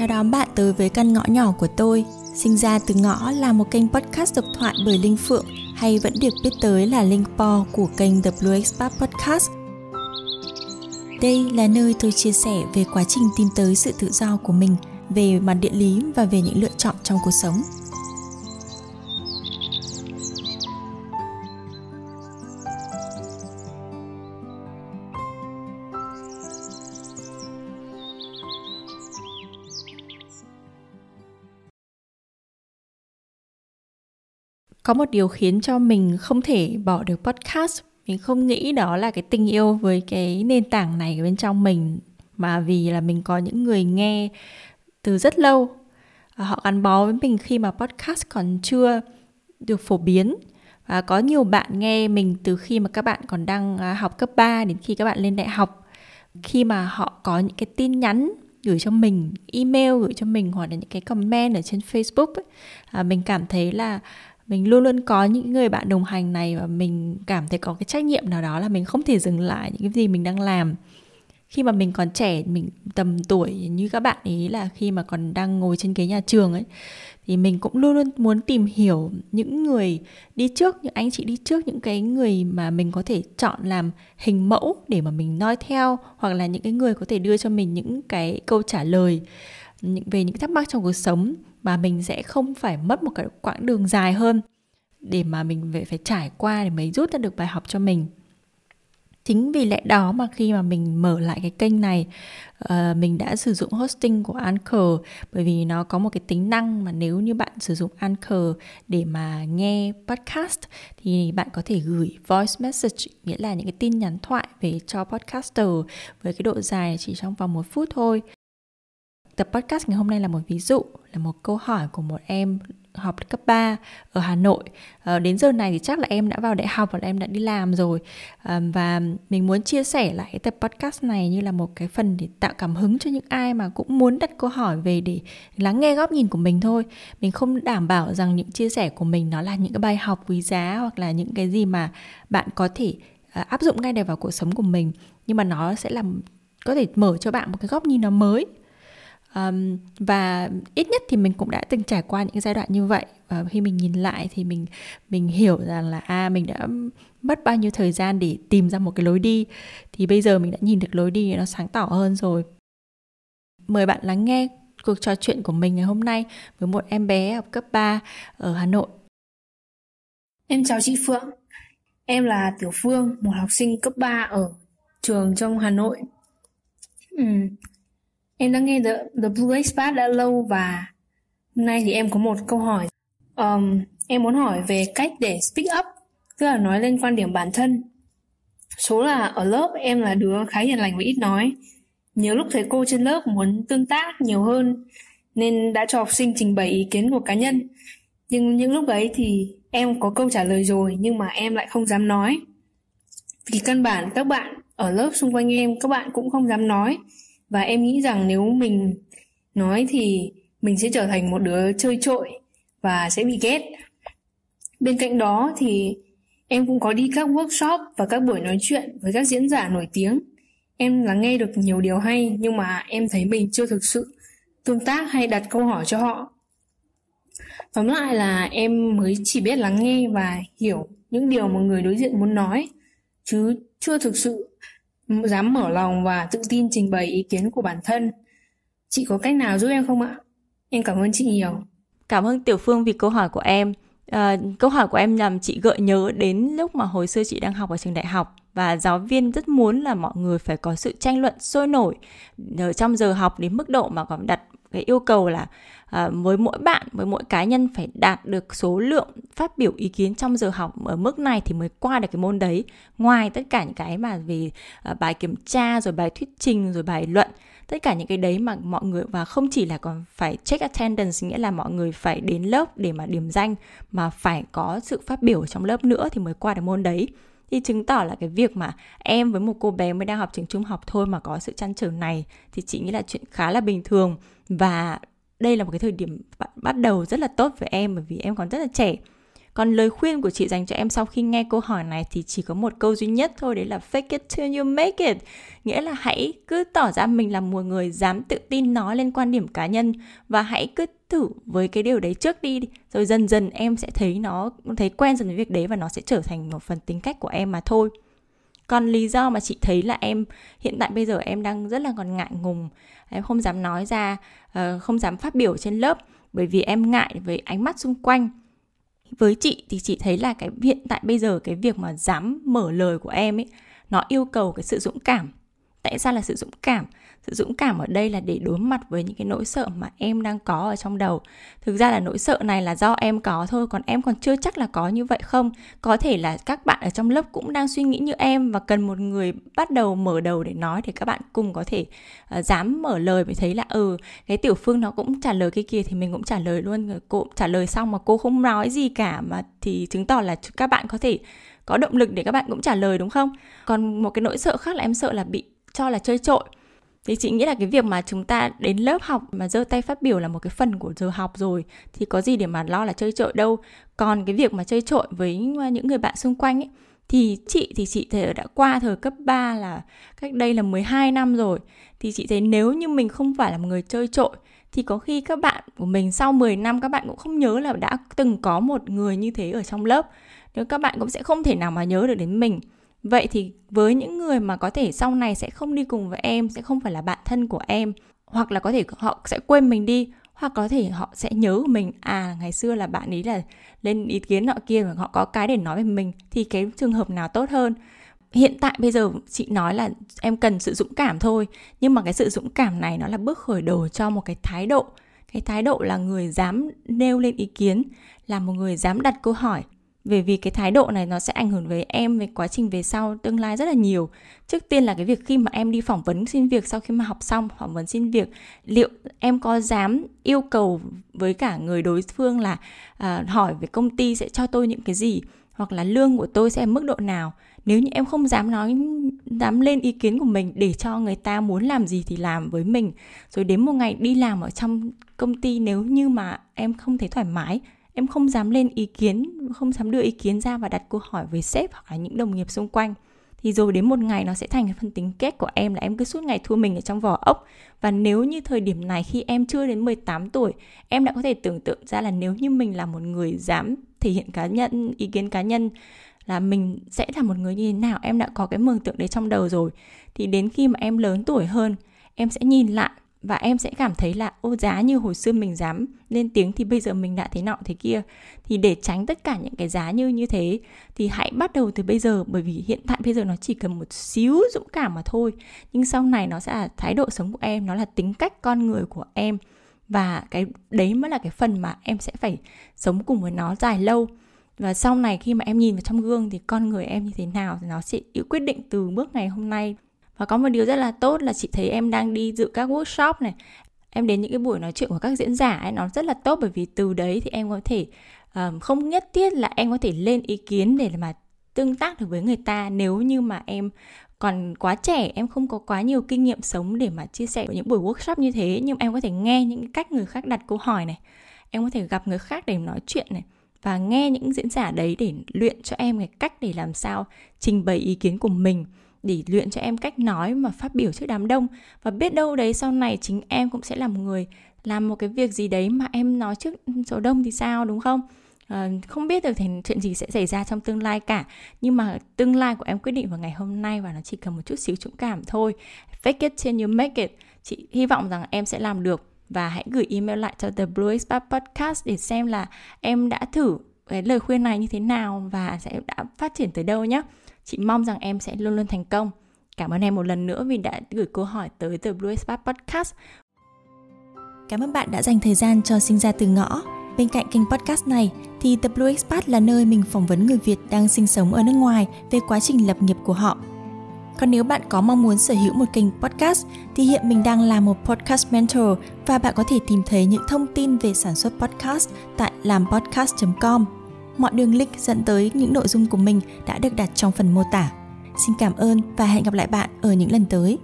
Chào đón bạn tới với căn ngõ nhỏ của tôi. Sinh ra từ ngõ là một kênh podcast độc thoại bởi Linh Phượng hay vẫn được biết tới là Linh Po của kênh The Blue Expat Podcast. Đây là nơi tôi chia sẻ về quá trình tìm tới sự tự do của mình, về mặt địa lý và về những lựa chọn trong cuộc sống. Có một điều khiến cho mình không thể bỏ được podcast. Mình không nghĩ đó là cái tình yêu với cái nền tảng này bên trong mình mà vì là mình có những người nghe từ rất lâu. Họ gắn bó với mình khi mà podcast còn chưa được phổ biến. Và có nhiều bạn nghe mình từ khi mà các bạn còn đang à, học cấp 3 đến khi các bạn lên đại học. Khi mà họ có những cái tin nhắn gửi cho mình email gửi cho mình hoặc là những cái comment ở trên Facebook ấy, à, mình cảm thấy là mình luôn luôn có những người bạn đồng hành này và mình cảm thấy có cái trách nhiệm nào đó là mình không thể dừng lại những cái gì mình đang làm. Khi mà mình còn trẻ, mình tầm tuổi như các bạn ấy là khi mà còn đang ngồi trên ghế nhà trường ấy, thì mình cũng luôn luôn muốn tìm hiểu những người đi trước, những anh chị đi trước, những cái người mà mình có thể chọn làm hình mẫu để mà mình noi theo hoặc là những cái người có thể đưa cho mình những cái câu trả lời về những thắc mắc trong cuộc sống mà mình sẽ không phải mất một cái quãng đường dài hơn để mà mình phải phải trải qua để mới rút ra được bài học cho mình. Chính vì lẽ đó mà khi mà mình mở lại cái kênh này uh, mình đã sử dụng hosting của Anchor bởi vì nó có một cái tính năng mà nếu như bạn sử dụng Anchor để mà nghe podcast thì bạn có thể gửi voice message nghĩa là những cái tin nhắn thoại về cho podcaster với cái độ dài chỉ trong vòng một phút thôi. Tập podcast ngày hôm nay là một ví dụ, là một câu hỏi của một em học cấp 3 ở Hà Nội. À, đến giờ này thì chắc là em đã vào đại học và em đã đi làm rồi. À, và mình muốn chia sẻ lại cái tập podcast này như là một cái phần để tạo cảm hứng cho những ai mà cũng muốn đặt câu hỏi về để lắng nghe góc nhìn của mình thôi. Mình không đảm bảo rằng những chia sẻ của mình nó là những cái bài học quý giá hoặc là những cái gì mà bạn có thể ờ, áp dụng ngay được vào cuộc sống của mình. Nhưng mà nó sẽ làm có thể mở cho bạn một cái góc nhìn nó mới um, và ít nhất thì mình cũng đã từng trải qua những giai đoạn như vậy và khi mình nhìn lại thì mình mình hiểu rằng là a à, mình đã mất bao nhiêu thời gian để tìm ra một cái lối đi thì bây giờ mình đã nhìn được lối đi nó sáng tỏ hơn rồi mời bạn lắng nghe cuộc trò chuyện của mình ngày hôm nay với một em bé học cấp 3 ở Hà Nội. Em chào chị Phượng. Em là Tiểu Phương, một học sinh cấp 3 ở trường trong Hà Nội. Ừ, Em đã nghe The, The Blue Expat đã lâu và hôm nay thì em có một câu hỏi. Um, em muốn hỏi về cách để speak up, tức là nói lên quan điểm bản thân. Số là ở lớp em là đứa khá hiền lành và ít nói. Nhiều lúc thầy cô trên lớp muốn tương tác nhiều hơn nên đã cho học sinh trình bày ý kiến của cá nhân. Nhưng những lúc ấy thì em có câu trả lời rồi nhưng mà em lại không dám nói. Vì căn bản các bạn ở lớp xung quanh em các bạn cũng không dám nói và em nghĩ rằng nếu mình nói thì mình sẽ trở thành một đứa chơi trội và sẽ bị ghét. Bên cạnh đó thì em cũng có đi các workshop và các buổi nói chuyện với các diễn giả nổi tiếng. Em lắng nghe được nhiều điều hay, nhưng mà em thấy mình chưa thực sự tương tác hay đặt câu hỏi cho họ. Tóm lại là em mới chỉ biết lắng nghe và hiểu những điều mà người đối diện muốn nói, chứ chưa thực sự dám mở lòng và tự tin trình bày ý kiến của bản thân. Chị có cách nào giúp em không ạ? Em cảm ơn chị nhiều. Cảm ơn Tiểu Phương vì câu hỏi của em. À, câu hỏi của em làm chị gợi nhớ đến lúc mà hồi xưa chị đang học ở trường đại học và giáo viên rất muốn là mọi người phải có sự tranh luận sôi nổi ở trong giờ học đến mức độ mà còn đặt cái yêu cầu là à, với mỗi bạn với mỗi cá nhân phải đạt được số lượng phát biểu ý kiến trong giờ học ở mức này thì mới qua được cái môn đấy. Ngoài tất cả những cái mà về à, bài kiểm tra rồi bài thuyết trình rồi bài luận tất cả những cái đấy mà mọi người và không chỉ là còn phải check attendance nghĩa là mọi người phải đến lớp để mà điểm danh mà phải có sự phát biểu trong lớp nữa thì mới qua được môn đấy. Thì chứng tỏ là cái việc mà em với một cô bé mới đang học trường trung học thôi mà có sự chăn trở này thì chị nghĩ là chuyện khá là bình thường và đây là một cái thời điểm bắt đầu rất là tốt với em, bởi vì em còn rất là trẻ. Còn lời khuyên của chị dành cho em sau khi nghe câu hỏi này thì chỉ có một câu duy nhất thôi, đấy là fake it till you make it. Nghĩa là hãy cứ tỏ ra mình là một người dám tự tin nói lên quan điểm cá nhân và hãy cứ thử với cái điều đấy trước đi. Rồi dần dần em sẽ thấy nó, thấy quen dần với việc đấy và nó sẽ trở thành một phần tính cách của em mà thôi còn lý do mà chị thấy là em, hiện tại bây giờ em đang rất là còn ngại ngùng. Em không dám nói ra ờ, không dám phát biểu trên lớp, bởi vì em ngại với ánh mắt xung quanh. Với chị thì chị thấy là cái hiện tại bây giờ cái việc mà dám mở lời của em ấy, nó yêu cầu cái sự dũng cảm tại sao là sự dũng cảm? Sự dũng cảm ở đây là để đối mặt với những cái nỗi sợ mà em đang có ở trong đầu. Thực ra là nỗi sợ này là do em có thôi còn em còn chưa chắc là có như vậy không? Có thể là các bạn ở trong lớp cũng đang suy nghĩ như em và cần một người bắt đầu mở đầu để nói để các bạn cùng có thể uh, dám mở lời để thấy là ừ cái tiểu phương nó cũng trả lời cái kia thì mình cũng trả lời luôn. Cô trả lời xong mà cô không nói gì cả mà thì chứng tỏ là các bạn có thể có động lực để các bạn cũng trả lời đúng không? Còn một cái nỗi sợ khác là em sợ là bị cho là chơi trội. Thì chị nghĩ là cái việc mà chúng ta đến lớp học mà giơ tay phát biểu là một cái phần của giờ học rồi, thì có gì để mà lo là chơi trội đâu. Còn cái việc mà chơi trội với những người bạn xung quanh ấy, thì chị thì chị thấy đã qua thời cấp 3 là cách đây là 12 năm rồi. Thì chị thấy nếu như mình không phải là một người chơi trội, thì có khi các bạn của mình sau 10 năm các bạn cũng không nhớ là đã từng có một người như thế ở trong lớp. Nếu các bạn cũng sẽ không thể nào mà nhớ được đến mình vậy thì với những người mà có thể sau này sẽ không đi cùng với em, sẽ không phải là bạn thân của em, hoặc là có thể họ sẽ quên mình đi, hoặc có thể họ sẽ nhớ mình à ngày xưa là bạn ấy là lên ý kiến nọ kia và họ có cái để nói về mình, thì cái trường hợp nào tốt hơn? Hiện tại bây giờ chị nói là em cần sự dũng cảm thôi, nhưng mà cái sự dũng cảm này nó là bước khởi đầu cho một cái thái độ. Cái thái độ là người dám nêu lên ý kiến, là một người dám đặt câu hỏi về vì cái thái độ này nó sẽ ảnh hưởng với em về quá trình về sau tương lai rất là nhiều. Trước tiên là cái việc khi mà em đi phỏng vấn xin việc sau khi mà học xong phỏng vấn xin việc liệu em có dám yêu cầu với cả người đối phương là à, hỏi về công ty sẽ cho tôi những cái gì hoặc là lương của tôi sẽ ở mức độ nào? Nếu như em không dám nói dám lên ý kiến của mình để cho người ta muốn làm gì thì làm với mình. Rồi đến một ngày đi làm ở trong công ty nếu như mà em không thấy thoải mái em không dám lên ý kiến, không dám đưa ý kiến ra và đặt câu hỏi với sếp hoặc là những đồng nghiệp xung quanh. Thì rồi đến một ngày nó sẽ thành cái phần tính kết của em là em cứ suốt ngày thua mình ở trong vỏ ốc. Và nếu như thời điểm này khi em chưa đến 18 tuổi, em đã có thể tưởng tượng ra là nếu như mình là một người dám thể hiện cá nhân, ý kiến cá nhân là mình sẽ là một người như thế nào, em đã có cái mường tượng đấy trong đầu rồi. Thì đến khi mà em lớn tuổi hơn, em sẽ nhìn lại và em sẽ cảm thấy là, ô, giá như hồi xưa mình dám lên tiếng thì bây giờ mình đã thế nọ thế kia. Thì để tránh tất cả những cái giá như như thế thì hãy bắt đầu từ bây giờ. Bởi vì hiện tại bây giờ nó chỉ cần một xíu dũng cảm mà thôi. Nhưng sau này nó sẽ là thái độ sống của em, nó là tính cách con người của em. Và cái đấy mới là cái phần mà em sẽ phải sống cùng với nó dài lâu. Và sau này khi mà em nhìn vào trong gương thì con người em như thế nào thì nó sẽ quyết định từ bước ngày hôm nay và có một điều rất là tốt là chị thấy em đang đi dự các workshop này. Em đến những cái buổi nói chuyện của các diễn giả ấy nó rất là tốt bởi vì từ đấy thì em có thể um, không nhất thiết là em có thể lên ý kiến để mà tương tác được với người ta. Nếu như mà em còn quá trẻ em không có quá nhiều kinh nghiệm sống để mà chia sẻ ở những buổi workshop như thế nhưng em có thể nghe những cách người khác đặt câu hỏi này em có thể gặp người khác để nói chuyện này và nghe những diễn giả đấy để luyện cho em cái cách để làm sao trình bày ý kiến của mình để luyện cho em cách nói mà phát biểu trước đám đông. Và biết đâu đấy sau này chính em cũng sẽ là một người làm một cái việc gì đấy mà em nói trước số đông thì sao đúng không? À, không biết được thì chuyện gì sẽ xảy ra trong tương lai cả. Nhưng mà tương lai của em quyết định vào ngày hôm nay và nó chỉ cần một chút xíu dũng cảm thôi. Fake it till you make it. Chị hy vọng rằng em sẽ làm được. Và hãy gửi email lại cho The Blue Expat Podcast để xem là em đã thử cái lời khuyên này như thế nào và sẽ đã phát triển tới đâu nhé. Chị mong rằng em sẽ luôn luôn thành công. Cảm ơn em một lần nữa vì đã gửi câu hỏi tới từ Blue Spark Podcast. Cảm ơn bạn đã dành thời gian cho sinh ra từ ngõ. Bên cạnh kênh podcast này thì The Blue Expat là nơi mình phỏng vấn người Việt đang sinh sống ở nước ngoài về quá trình lập nghiệp của họ. Còn nếu bạn có mong muốn sở hữu một kênh podcast thì hiện mình đang là một podcast mentor và bạn có thể tìm thấy những thông tin về sản xuất podcast tại làmpodcast.com mọi đường link dẫn tới những nội dung của mình đã được đặt trong phần mô tả. Xin cảm ơn và hẹn gặp lại bạn ở những lần tới.